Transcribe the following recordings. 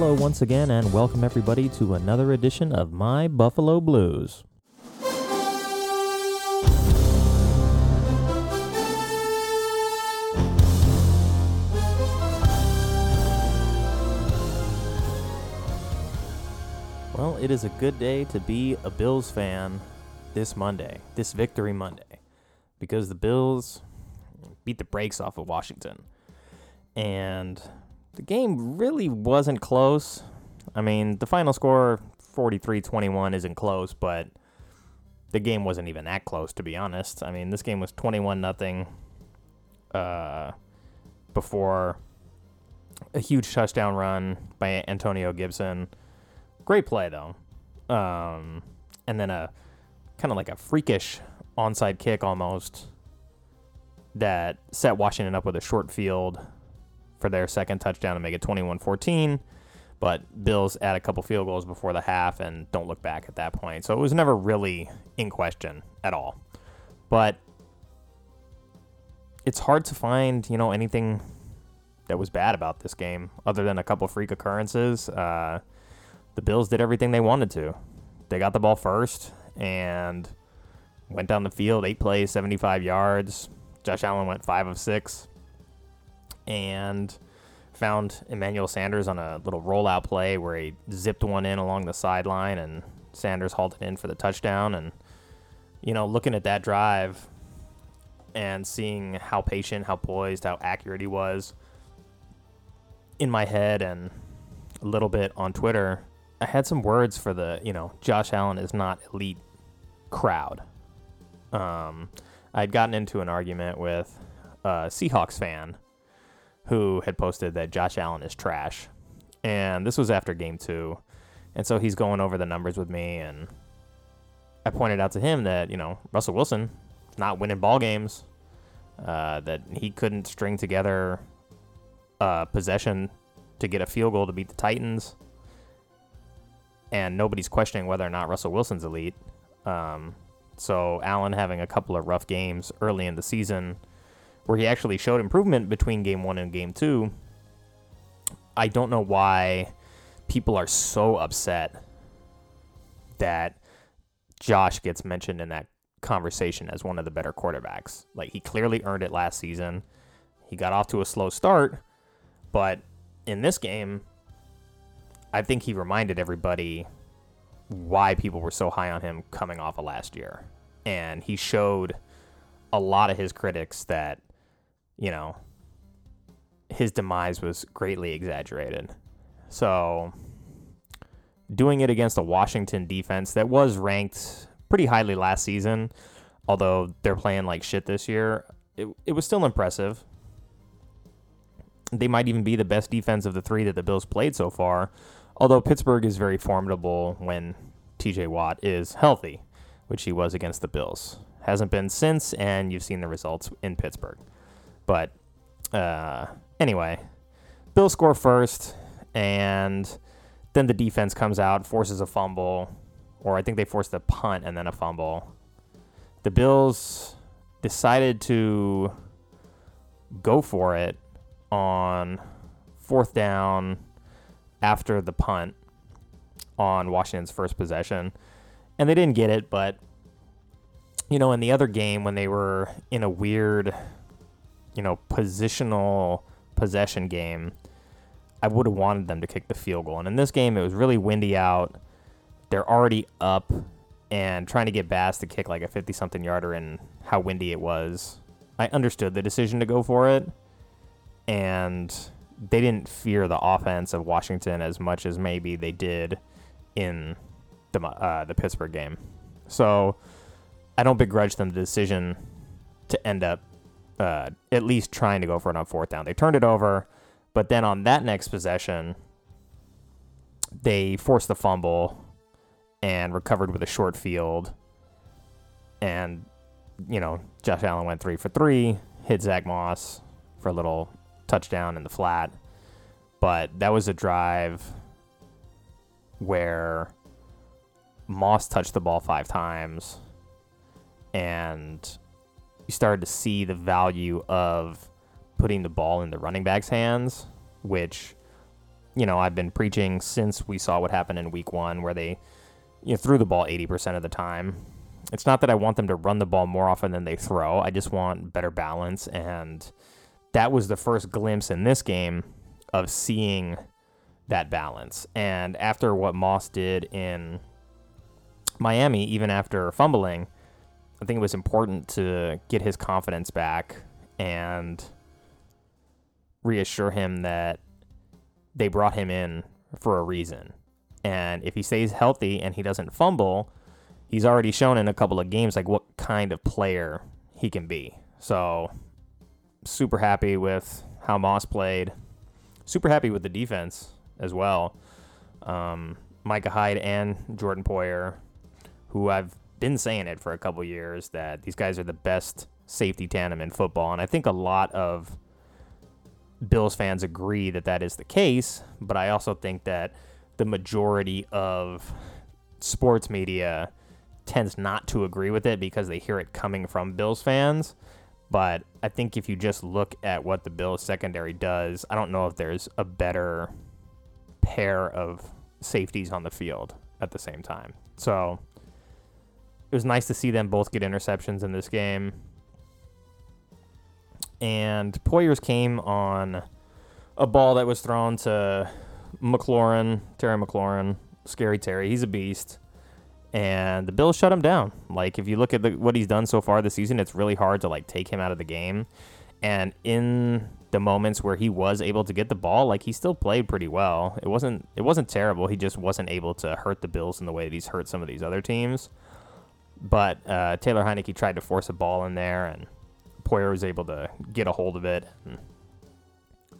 Hello, once again, and welcome everybody to another edition of My Buffalo Blues. Well, it is a good day to be a Bills fan this Monday, this Victory Monday, because the Bills beat the brakes off of Washington. And the game really wasn't close. I mean, the final score 43-21 isn't close, but the game wasn't even that close to be honest. I mean, this game was 21 nothing uh before a huge touchdown run by Antonio Gibson. Great play though. Um and then a kind of like a freakish onside kick almost that set Washington up with a short field for their second touchdown to make it 21 14. But Bills add a couple field goals before the half and don't look back at that point. So it was never really in question at all. But it's hard to find, you know, anything that was bad about this game other than a couple freak occurrences. Uh, the Bills did everything they wanted to. They got the ball first and went down the field, eight plays, 75 yards. Josh Allen went five of six and found Emmanuel Sanders on a little rollout play where he zipped one in along the sideline and Sanders halted in for the touchdown. And, you know, looking at that drive and seeing how patient, how poised, how accurate he was in my head and a little bit on Twitter, I had some words for the, you know, Josh Allen is not elite crowd. Um, I'd gotten into an argument with a Seahawks fan who had posted that Josh Allen is trash. And this was after game two. And so he's going over the numbers with me. And I pointed out to him that, you know, Russell Wilson not winning ball games, uh, that he couldn't string together a possession to get a field goal to beat the Titans. And nobody's questioning whether or not Russell Wilson's elite. Um, so Allen having a couple of rough games early in the season where he actually showed improvement between game one and game two. I don't know why people are so upset that Josh gets mentioned in that conversation as one of the better quarterbacks. Like he clearly earned it last season. He got off to a slow start, but in this game, I think he reminded everybody why people were so high on him coming off of last year. And he showed a lot of his critics that you know, his demise was greatly exaggerated. So, doing it against a Washington defense that was ranked pretty highly last season, although they're playing like shit this year, it, it was still impressive. They might even be the best defense of the three that the Bills played so far, although Pittsburgh is very formidable when TJ Watt is healthy, which he was against the Bills. Hasn't been since, and you've seen the results in Pittsburgh. But uh, anyway, Bills score first, and then the defense comes out, forces a fumble, or I think they forced a punt and then a fumble. The Bills decided to go for it on fourth down after the punt on Washington's first possession. And they didn't get it, but you know, in the other game when they were in a weird you know, positional possession game, I would have wanted them to kick the field goal. And in this game, it was really windy out. They're already up and trying to get Bass to kick like a 50 something yarder and how windy it was. I understood the decision to go for it. And they didn't fear the offense of Washington as much as maybe they did in the uh, the Pittsburgh game. So I don't begrudge them the decision to end up uh, at least trying to go for it on fourth down. They turned it over, but then on that next possession, they forced the fumble and recovered with a short field. And, you know, Josh Allen went three for three, hit Zach Moss for a little touchdown in the flat. But that was a drive where Moss touched the ball five times and you started to see the value of putting the ball in the running back's hands, which, you know, I've been preaching since we saw what happened in week one, where they you know, threw the ball 80% of the time. It's not that I want them to run the ball more often than they throw. I just want better balance. And that was the first glimpse in this game of seeing that balance. And after what Moss did in Miami, even after fumbling, I think it was important to get his confidence back and reassure him that they brought him in for a reason. And if he stays healthy and he doesn't fumble, he's already shown in a couple of games like what kind of player he can be. So super happy with how Moss played. Super happy with the defense as well. Um, Micah Hyde and Jordan Poyer, who I've been saying it for a couple years that these guys are the best safety tandem in football, and I think a lot of Bills fans agree that that is the case. But I also think that the majority of sports media tends not to agree with it because they hear it coming from Bills fans. But I think if you just look at what the Bills secondary does, I don't know if there's a better pair of safeties on the field at the same time. So it was nice to see them both get interceptions in this game. And Poyer's came on a ball that was thrown to McLaurin, Terry McLaurin, Scary Terry. He's a beast. And the Bills shut him down. Like if you look at the, what he's done so far this season, it's really hard to like take him out of the game. And in the moments where he was able to get the ball, like he still played pretty well. It wasn't it wasn't terrible. He just wasn't able to hurt the Bills in the way that he's hurt some of these other teams. But uh, Taylor Heinicke tried to force a ball in there, and Poyer was able to get a hold of it and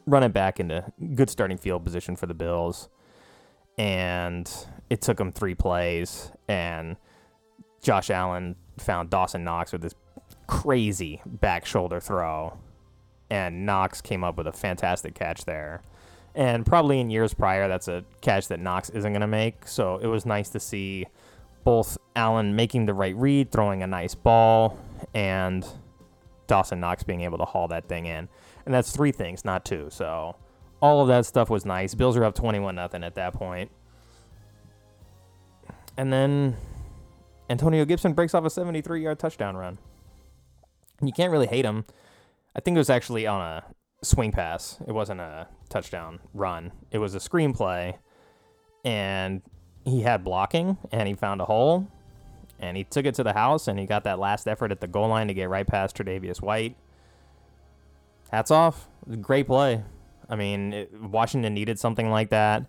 run it back into good starting field position for the Bills. And it took them three plays, and Josh Allen found Dawson Knox with this crazy back shoulder throw, and Knox came up with a fantastic catch there. And probably in years prior, that's a catch that Knox isn't going to make. So it was nice to see both Allen making the right read, throwing a nice ball, and Dawson Knox being able to haul that thing in. And that's three things, not two. So all of that stuff was nice. Bills are up 21 nothing at that point. And then Antonio Gibson breaks off a 73 yard touchdown run. You can't really hate him. I think it was actually on a swing pass. It wasn't a touchdown run. It was a screenplay. And he had blocking and he found a hole and he took it to the house and he got that last effort at the goal line to get right past Tre'Davious White. Hats off. Great play. I mean, it, Washington needed something like that.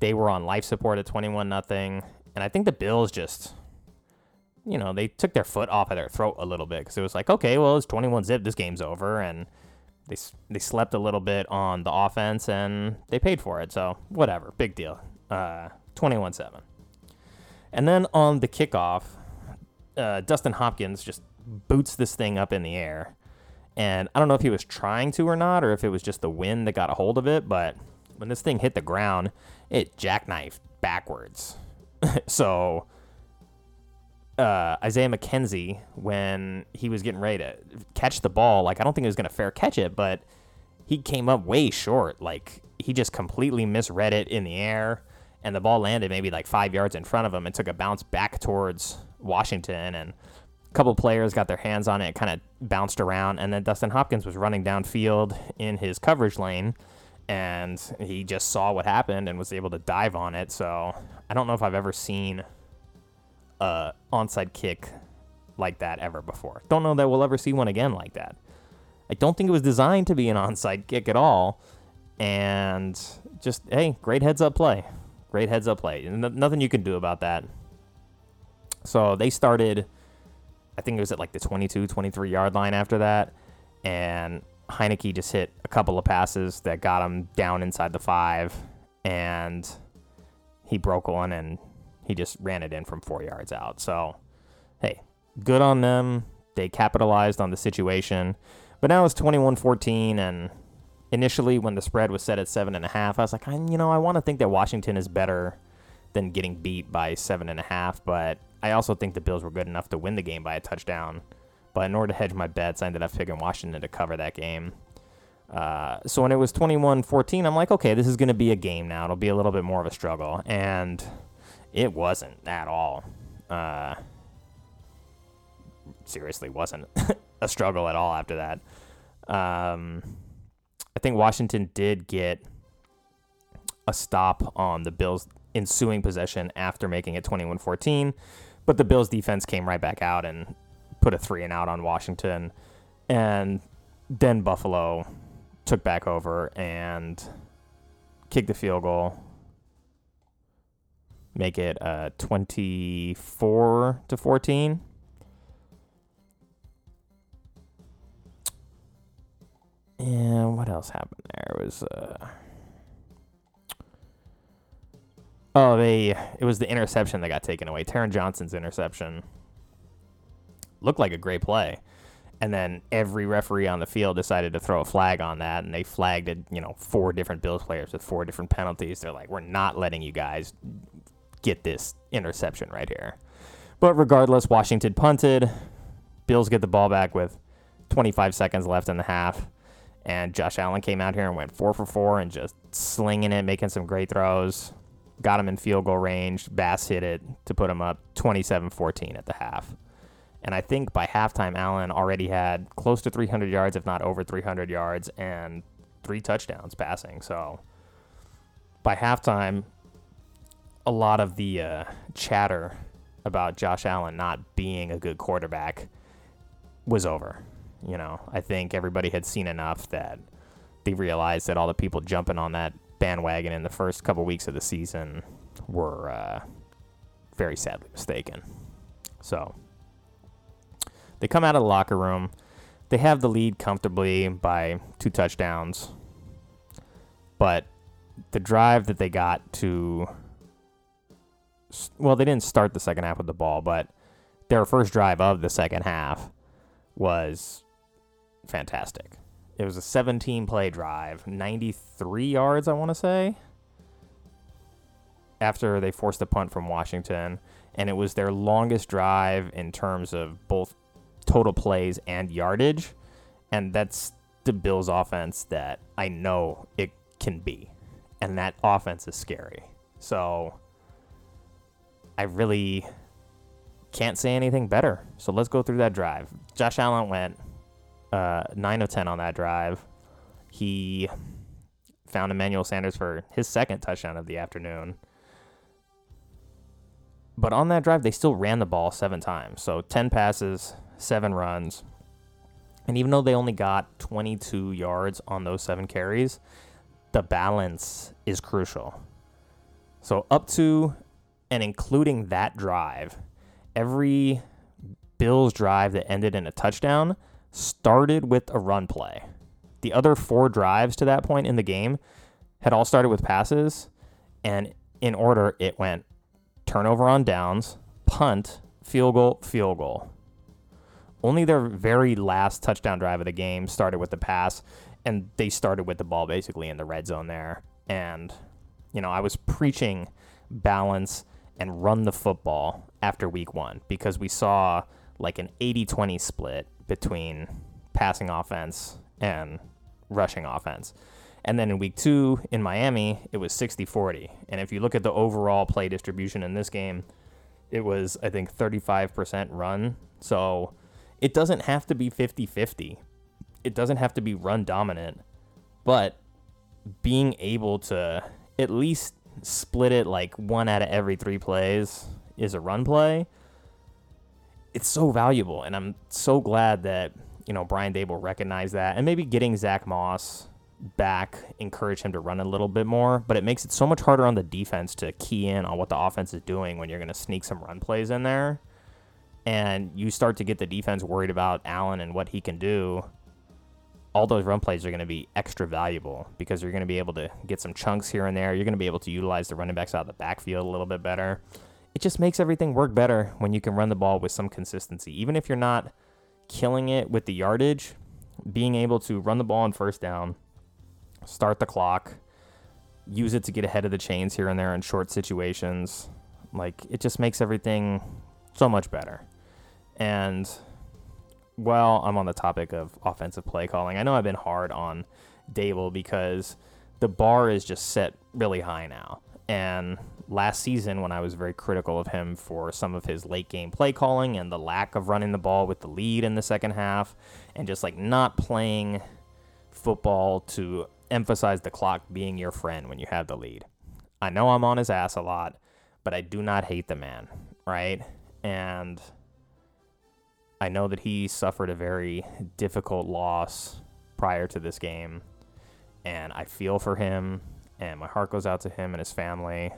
They were on life support at 21 nothing, and I think the Bills just you know, they took their foot off of their throat a little bit cuz it was like, okay, well, it's 21 zip, this game's over and they they slept a little bit on the offense and they paid for it. So, whatever, big deal. Uh 21-7. And then on the kickoff, uh, Dustin Hopkins just boots this thing up in the air. And I don't know if he was trying to or not, or if it was just the wind that got a hold of it, but when this thing hit the ground, it jackknifed backwards. so uh, Isaiah McKenzie, when he was getting ready to catch the ball, like I don't think he was going to fair catch it, but he came up way short. Like he just completely misread it in the air, and the ball landed maybe like five yards in front of him and took a bounce back towards Washington, and a couple players got their hands on it, kind of bounced around, and then Dustin Hopkins was running downfield in his coverage lane, and he just saw what happened and was able to dive on it. So I don't know if I've ever seen a onside kick like that ever before. Don't know that we'll ever see one again like that. I don't think it was designed to be an onside kick at all, and just hey, great heads up play, great heads up play. And nothing you can do about that. So they started, I think it was at like the 22, 23 yard line after that. And Heinicke just hit a couple of passes that got him down inside the five. And he broke one and he just ran it in from four yards out. So, hey, good on them. They capitalized on the situation. But now it's 21 14, and initially when the spread was set at seven and a half, I was like, I, you know, I want to think that Washington is better than getting beat by seven and a half, but I also think the Bills were good enough to win the game by a touchdown. But in order to hedge my bets, I ended up picking Washington to cover that game. Uh, so when it was 21 14, I'm like, okay, this is going to be a game now. It'll be a little bit more of a struggle. And it wasn't at all. Uh, seriously, wasn't a struggle at all after that. Um, I think Washington did get a stop on the Bills' ensuing possession after making it 21 14, but the Bills' defense came right back out and put a three and out on Washington. And then Buffalo took back over and kicked the field goal, make it uh, 24 to 14. And what else happened there? It was uh Oh, they it was the interception that got taken away. Taron Johnson's interception. Looked like a great play. And then every referee on the field decided to throw a flag on that and they flagged it, you know, four different Bills players with four different penalties. They're like, "We're not letting you guys get this interception right here." But regardless, Washington punted. Bills get the ball back with 25 seconds left in the half. And Josh Allen came out here and went four for four and just slinging it, making some great throws. Got him in field goal range. Bass hit it to put him up 27 14 at the half. And I think by halftime, Allen already had close to 300 yards, if not over 300 yards, and three touchdowns passing. So by halftime, a lot of the uh, chatter about Josh Allen not being a good quarterback was over. You know, I think everybody had seen enough that they realized that all the people jumping on that bandwagon in the first couple weeks of the season were uh, very sadly mistaken. So they come out of the locker room. They have the lead comfortably by two touchdowns. But the drive that they got to. Well, they didn't start the second half with the ball, but their first drive of the second half was fantastic. It was a 17 play drive, 93 yards, I want to say, after they forced a punt from Washington. And it was their longest drive in terms of both total plays and yardage. And that's the Bills' offense that I know it can be. And that offense is scary. So I really can't say anything better. So let's go through that drive. Josh Allen went uh, 9 of 10 on that drive. He found Emmanuel Sanders for his second touchdown of the afternoon. But on that drive, they still ran the ball seven times. So 10 passes, seven runs. And even though they only got 22 yards on those seven carries, the balance is crucial. So up to and including that drive, every Bills drive that ended in a touchdown started with a run play. The other four drives to that point in the game had all started with passes, and in order, it went turnover on downs, punt, field goal, field goal. Only their very last touchdown drive of the game started with the pass, and they started with the ball basically in the red zone there. And, you know, I was preaching balance and run the football after week one because we saw like an 80 20 split between passing offense and rushing offense. And then in week two in Miami, it was 60 40. And if you look at the overall play distribution in this game, it was, I think, 35% run. So it doesn't have to be 50 50. It doesn't have to be run dominant. But being able to at least split it like one out of every three plays is a run play it's so valuable, and I'm so glad that you know Brian Daboll recognized that, and maybe getting Zach Moss back encourage him to run a little bit more. But it makes it so much harder on the defense to key in on what the offense is doing when you're going to sneak some run plays in there, and you start to get the defense worried about Allen and what he can do. all those run plays are going to be extra valuable because you're going to be able to get some chunks here and there. You're going to be able to utilize the running backs out of the backfield a little bit better. It just makes everything work better when you can run the ball with some consistency. Even if you're not killing it with the yardage, being able to run the ball on first down, start the clock, use it to get ahead of the chains here and there in short situations, like it just makes everything so much better. And well, I'm on the topic of offensive play calling. I know I've been hard on Daboll because the bar is just set really high now. And last season, when I was very critical of him for some of his late game play calling and the lack of running the ball with the lead in the second half, and just like not playing football to emphasize the clock being your friend when you have the lead. I know I'm on his ass a lot, but I do not hate the man, right? And I know that he suffered a very difficult loss prior to this game, and I feel for him, and my heart goes out to him and his family.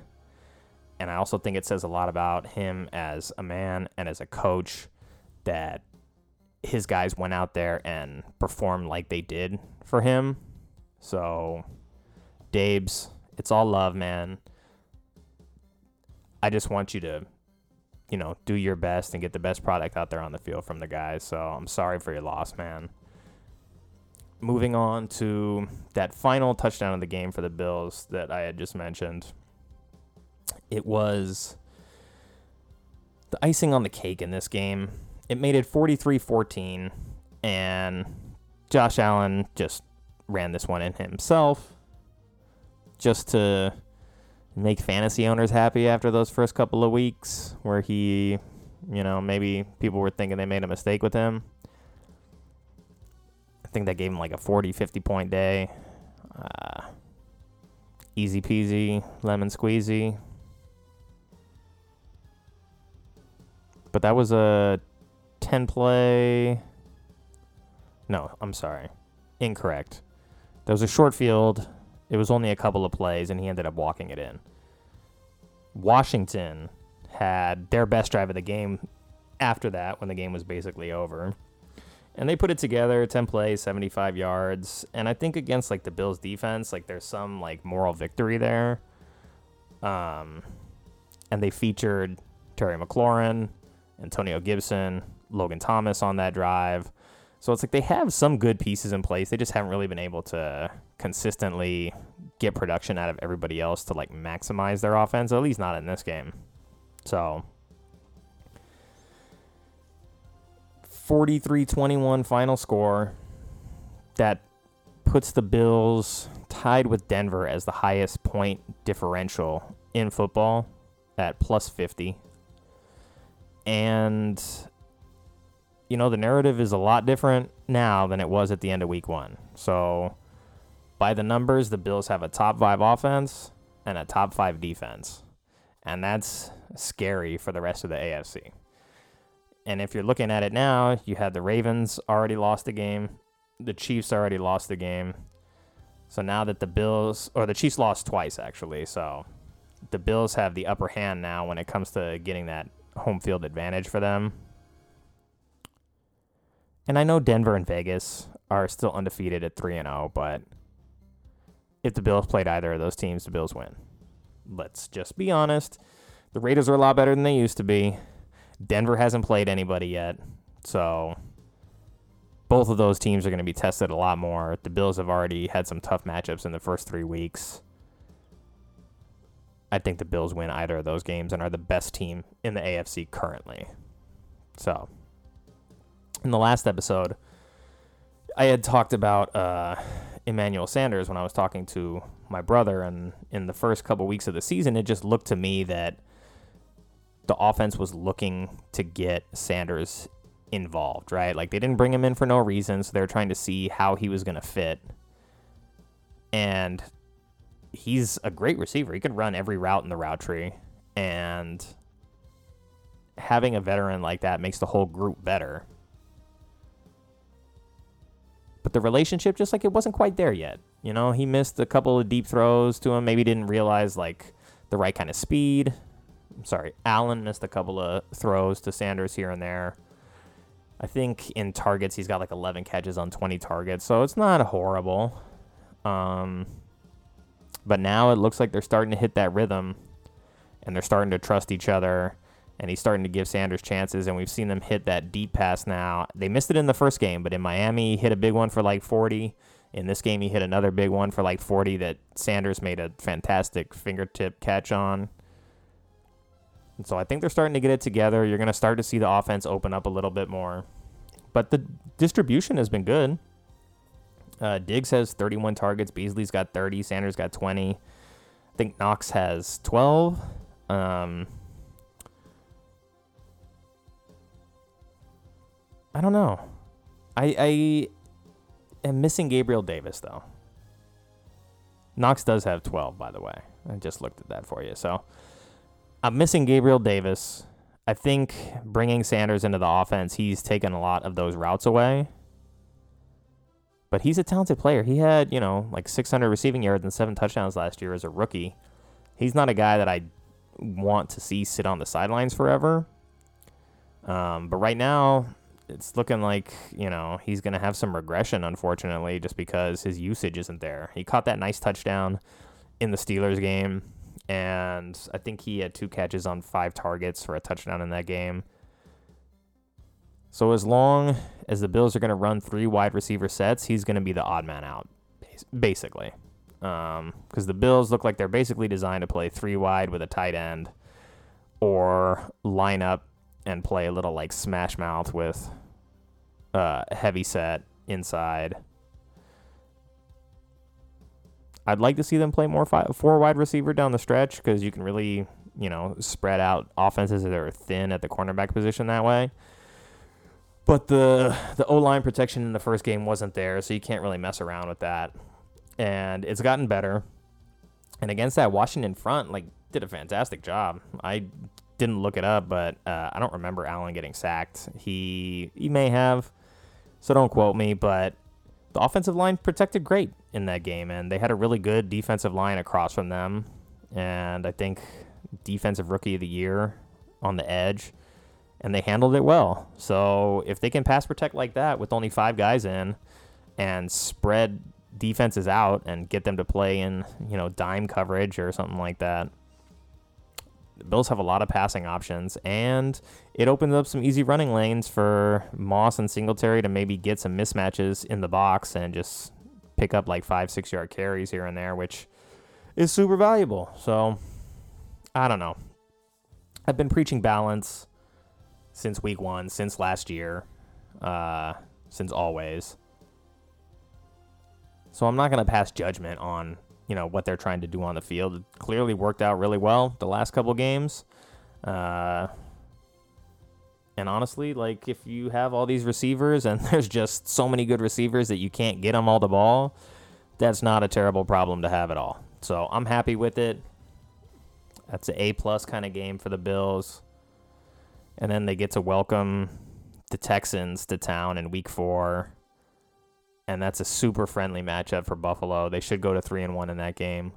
And I also think it says a lot about him as a man and as a coach that his guys went out there and performed like they did for him. So, Dabes, it's all love, man. I just want you to you know, do your best and get the best product out there on the field from the guys. So I'm sorry for your loss, man. Moving on to that final touchdown of the game for the Bills that I had just mentioned. It was the icing on the cake in this game. It made it 43 14, and Josh Allen just ran this one in himself just to make fantasy owners happy after those first couple of weeks where he, you know, maybe people were thinking they made a mistake with him. I think that gave him like a 40, 50 point day. Uh, easy peasy, lemon squeezy. But that was a 10 play. No, I'm sorry. Incorrect. That was a short field it was only a couple of plays, and he ended up walking it in. Washington had their best drive of the game after that when the game was basically over. And they put it together, 10 plays, 75 yards. And I think against like the Bills defense, like there's some like moral victory there. Um and they featured Terry McLaurin, Antonio Gibson, Logan Thomas on that drive. So it's like they have some good pieces in place. They just haven't really been able to consistently get production out of everybody else to like maximize their offense, at least not in this game. So 43-21 final score that puts the Bills tied with Denver as the highest point differential in football at plus 50. And you know, the narrative is a lot different now than it was at the end of week one. So, by the numbers, the Bills have a top five offense and a top five defense. And that's scary for the rest of the AFC. And if you're looking at it now, you had the Ravens already lost the game, the Chiefs already lost the game. So now that the Bills, or the Chiefs lost twice actually, so the Bills have the upper hand now when it comes to getting that home field advantage for them and I know Denver and Vegas are still undefeated at 3 and 0, but if the Bills played either of those teams, the Bills win. Let's just be honest. The Raiders are a lot better than they used to be. Denver hasn't played anybody yet. So both of those teams are going to be tested a lot more. The Bills have already had some tough matchups in the first 3 weeks. I think the Bills win either of those games and are the best team in the AFC currently. So, in the last episode, I had talked about uh, Emmanuel Sanders when I was talking to my brother, and in the first couple weeks of the season, it just looked to me that the offense was looking to get Sanders involved, right? Like they didn't bring him in for no reason, so they're trying to see how he was going to fit. And he's a great receiver. He could run every route in the route tree, and having a veteran like that makes the whole group better but the relationship just like it wasn't quite there yet. You know, he missed a couple of deep throws to him. Maybe didn't realize like the right kind of speed. I'm sorry, Allen missed a couple of throws to Sanders here and there. I think in targets he's got like 11 catches on 20 targets, so it's not horrible. Um, but now it looks like they're starting to hit that rhythm, and they're starting to trust each other. And he's starting to give Sanders chances, and we've seen them hit that deep pass now. They missed it in the first game, but in Miami, he hit a big one for like 40. In this game, he hit another big one for like 40 that Sanders made a fantastic fingertip catch on. And so I think they're starting to get it together. You're going to start to see the offense open up a little bit more. But the distribution has been good. Uh, Diggs has 31 targets. Beasley's got 30. Sanders got 20. I think Knox has 12. Um, I don't know. I, I am missing Gabriel Davis, though. Knox does have 12, by the way. I just looked at that for you. So I'm missing Gabriel Davis. I think bringing Sanders into the offense, he's taken a lot of those routes away. But he's a talented player. He had, you know, like 600 receiving yards and seven touchdowns last year as a rookie. He's not a guy that I want to see sit on the sidelines forever. Um, but right now, it's looking like, you know, he's going to have some regression, unfortunately, just because his usage isn't there. He caught that nice touchdown in the Steelers game and I think he had two catches on five targets for a touchdown in that game. So as long as the Bills are going to run three wide receiver sets, he's going to be the odd man out, basically. Because um, the Bills look like they're basically designed to play three wide with a tight end, or line up and play a little like smash mouth with uh, heavy set inside I'd like to see them play more four wide receiver down the stretch because you can really, you know, spread out offenses that are thin at the cornerback position that way. But the the O line protection in the first game wasn't there, so you can't really mess around with that. And it's gotten better. And against that Washington front, like did a fantastic job. I didn't look it up, but uh, I don't remember Allen getting sacked. He he may have, so don't quote me. But the offensive line protected great in that game, and they had a really good defensive line across from them. And I think defensive rookie of the year on the edge, and they handled it well. So if they can pass protect like that with only five guys in, and spread defenses out and get them to play in you know dime coverage or something like that. The Bills have a lot of passing options, and it opens up some easy running lanes for Moss and Singletary to maybe get some mismatches in the box and just pick up like five, six yard carries here and there, which is super valuable. So I don't know. I've been preaching balance since week one, since last year, uh, since always. So I'm not going to pass judgment on you know what they're trying to do on the field. It clearly worked out really well the last couple games. Uh, and honestly, like if you have all these receivers and there's just so many good receivers that you can't get them all the ball, that's not a terrible problem to have at all. So I'm happy with it. That's an A plus kind of game for the Bills. And then they get to welcome the Texans to town in week four. And that's a super friendly matchup for Buffalo. They should go to three and one in that game.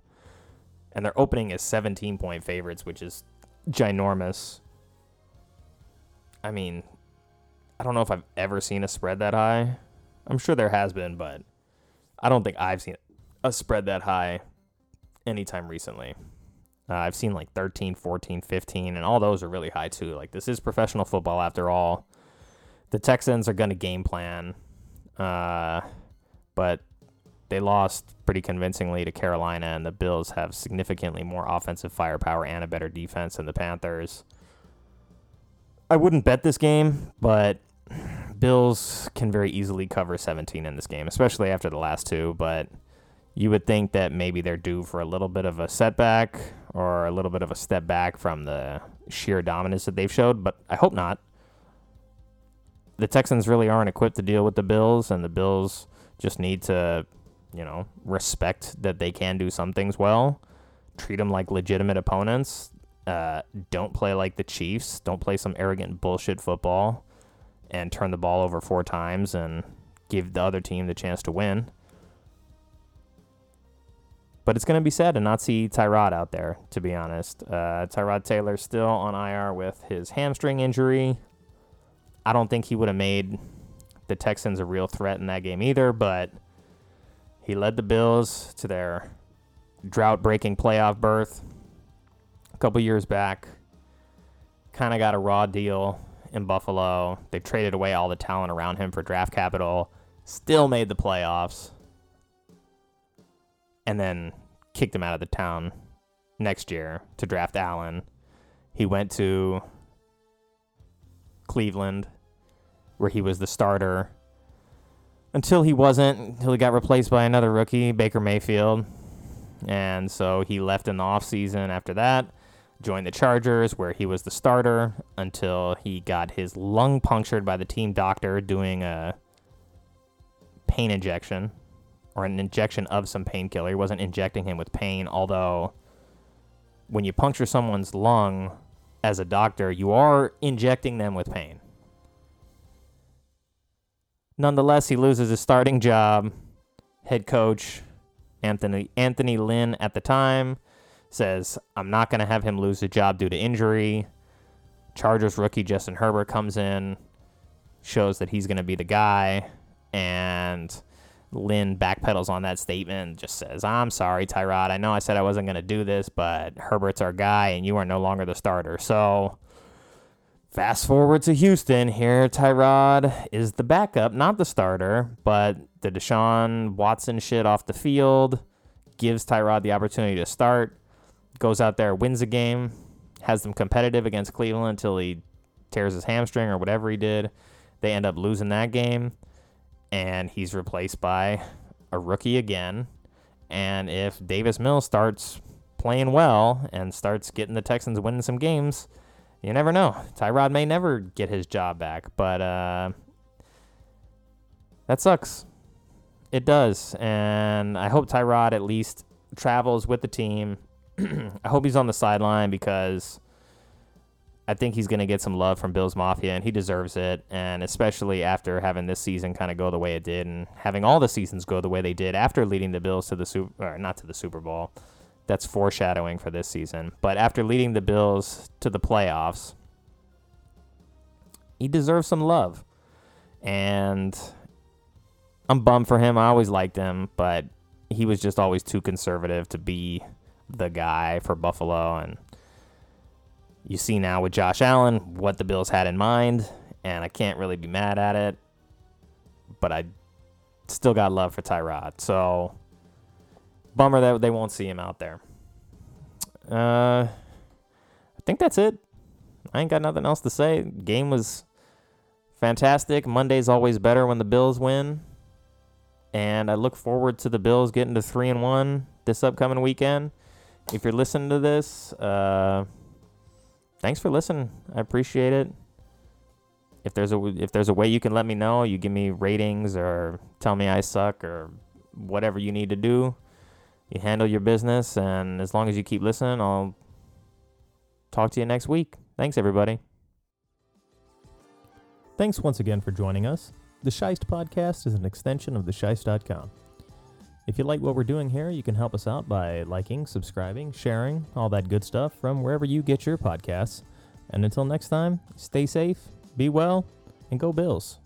And their opening is 17 point favorites, which is ginormous. I mean, I don't know if I've ever seen a spread that high. I'm sure there has been, but I don't think I've seen a spread that high anytime recently. Uh, I've seen like 13, 14, 15, and all those are really high too. Like, this is professional football after all. The Texans are going to game plan, uh, but they lost pretty convincingly to Carolina, and the Bills have significantly more offensive firepower and a better defense than the Panthers. I wouldn't bet this game, but Bills can very easily cover 17 in this game, especially after the last two. But you would think that maybe they're due for a little bit of a setback or a little bit of a step back from the sheer dominance that they've showed, but I hope not. The Texans really aren't equipped to deal with the Bills, and the Bills just need to, you know, respect that they can do some things well, treat them like legitimate opponents. Uh, don't play like the Chiefs. Don't play some arrogant bullshit football and turn the ball over four times and give the other team the chance to win. But it's going to be sad to not see Tyrod out there, to be honest. Uh, Tyrod Taylor still on IR with his hamstring injury. I don't think he would have made the Texans a real threat in that game either, but he led the Bills to their drought breaking playoff berth a couple years back. Kind of got a raw deal in Buffalo. They traded away all the talent around him for draft capital. Still made the playoffs. And then kicked him out of the town next year to draft Allen. He went to Cleveland, where he was the starter until he wasn't, until he got replaced by another rookie, Baker Mayfield. And so he left in the offseason after that, joined the Chargers, where he was the starter until he got his lung punctured by the team doctor doing a pain injection or an injection of some painkiller. He wasn't injecting him with pain, although when you puncture someone's lung as a doctor, you are injecting them with pain. Nonetheless, he loses his starting job. Head coach Anthony Anthony Lynn at the time says, "I'm not going to have him lose his job due to injury." Chargers rookie Justin Herbert comes in, shows that he's going to be the guy, and Lynn backpedals on that statement and just says, I'm sorry, Tyrod. I know I said I wasn't going to do this, but Herbert's our guy and you are no longer the starter. So fast forward to Houston. Here, Tyrod is the backup, not the starter, but the Deshaun Watson shit off the field gives Tyrod the opportunity to start. Goes out there, wins a game, has them competitive against Cleveland until he tears his hamstring or whatever he did. They end up losing that game and he's replaced by a rookie again. And if Davis Mills starts playing well and starts getting the Texans winning some games, you never know. Tyrod may never get his job back, but uh, that sucks. It does. And I hope Tyrod at least travels with the team. I hope he's on the sideline because I think he's going to get some love from Bills Mafia, and he deserves it. And especially after having this season kind of go the way it did, and having all the seasons go the way they did after leading the Bills to the Super, not to the Super Bowl. That's foreshadowing for this season. But after leading the Bills to the playoffs, he deserves some love. And I'm bummed for him. I always liked him, but he was just always too conservative to be the guy for Buffalo, and you see now with Josh Allen what the Bills had in mind, and I can't really be mad at it. But I still got love for Tyrod. So bummer that they won't see him out there. Uh, I think that's it. I ain't got nothing else to say. Game was fantastic. Monday's always better when the Bills win. And I look forward to the Bills getting to three and one this upcoming weekend. If you're listening to this, uh, thanks for listening. I appreciate it. If there's a if there's a way you can let me know, you give me ratings or tell me I suck or whatever you need to do. You handle your business, and as long as you keep listening, I'll talk to you next week. Thanks, everybody. Thanks once again for joining us. The Scheist podcast is an extension of the thescheist.com. If you like what we're doing here, you can help us out by liking, subscribing, sharing, all that good stuff from wherever you get your podcasts. And until next time, stay safe, be well, and go Bills.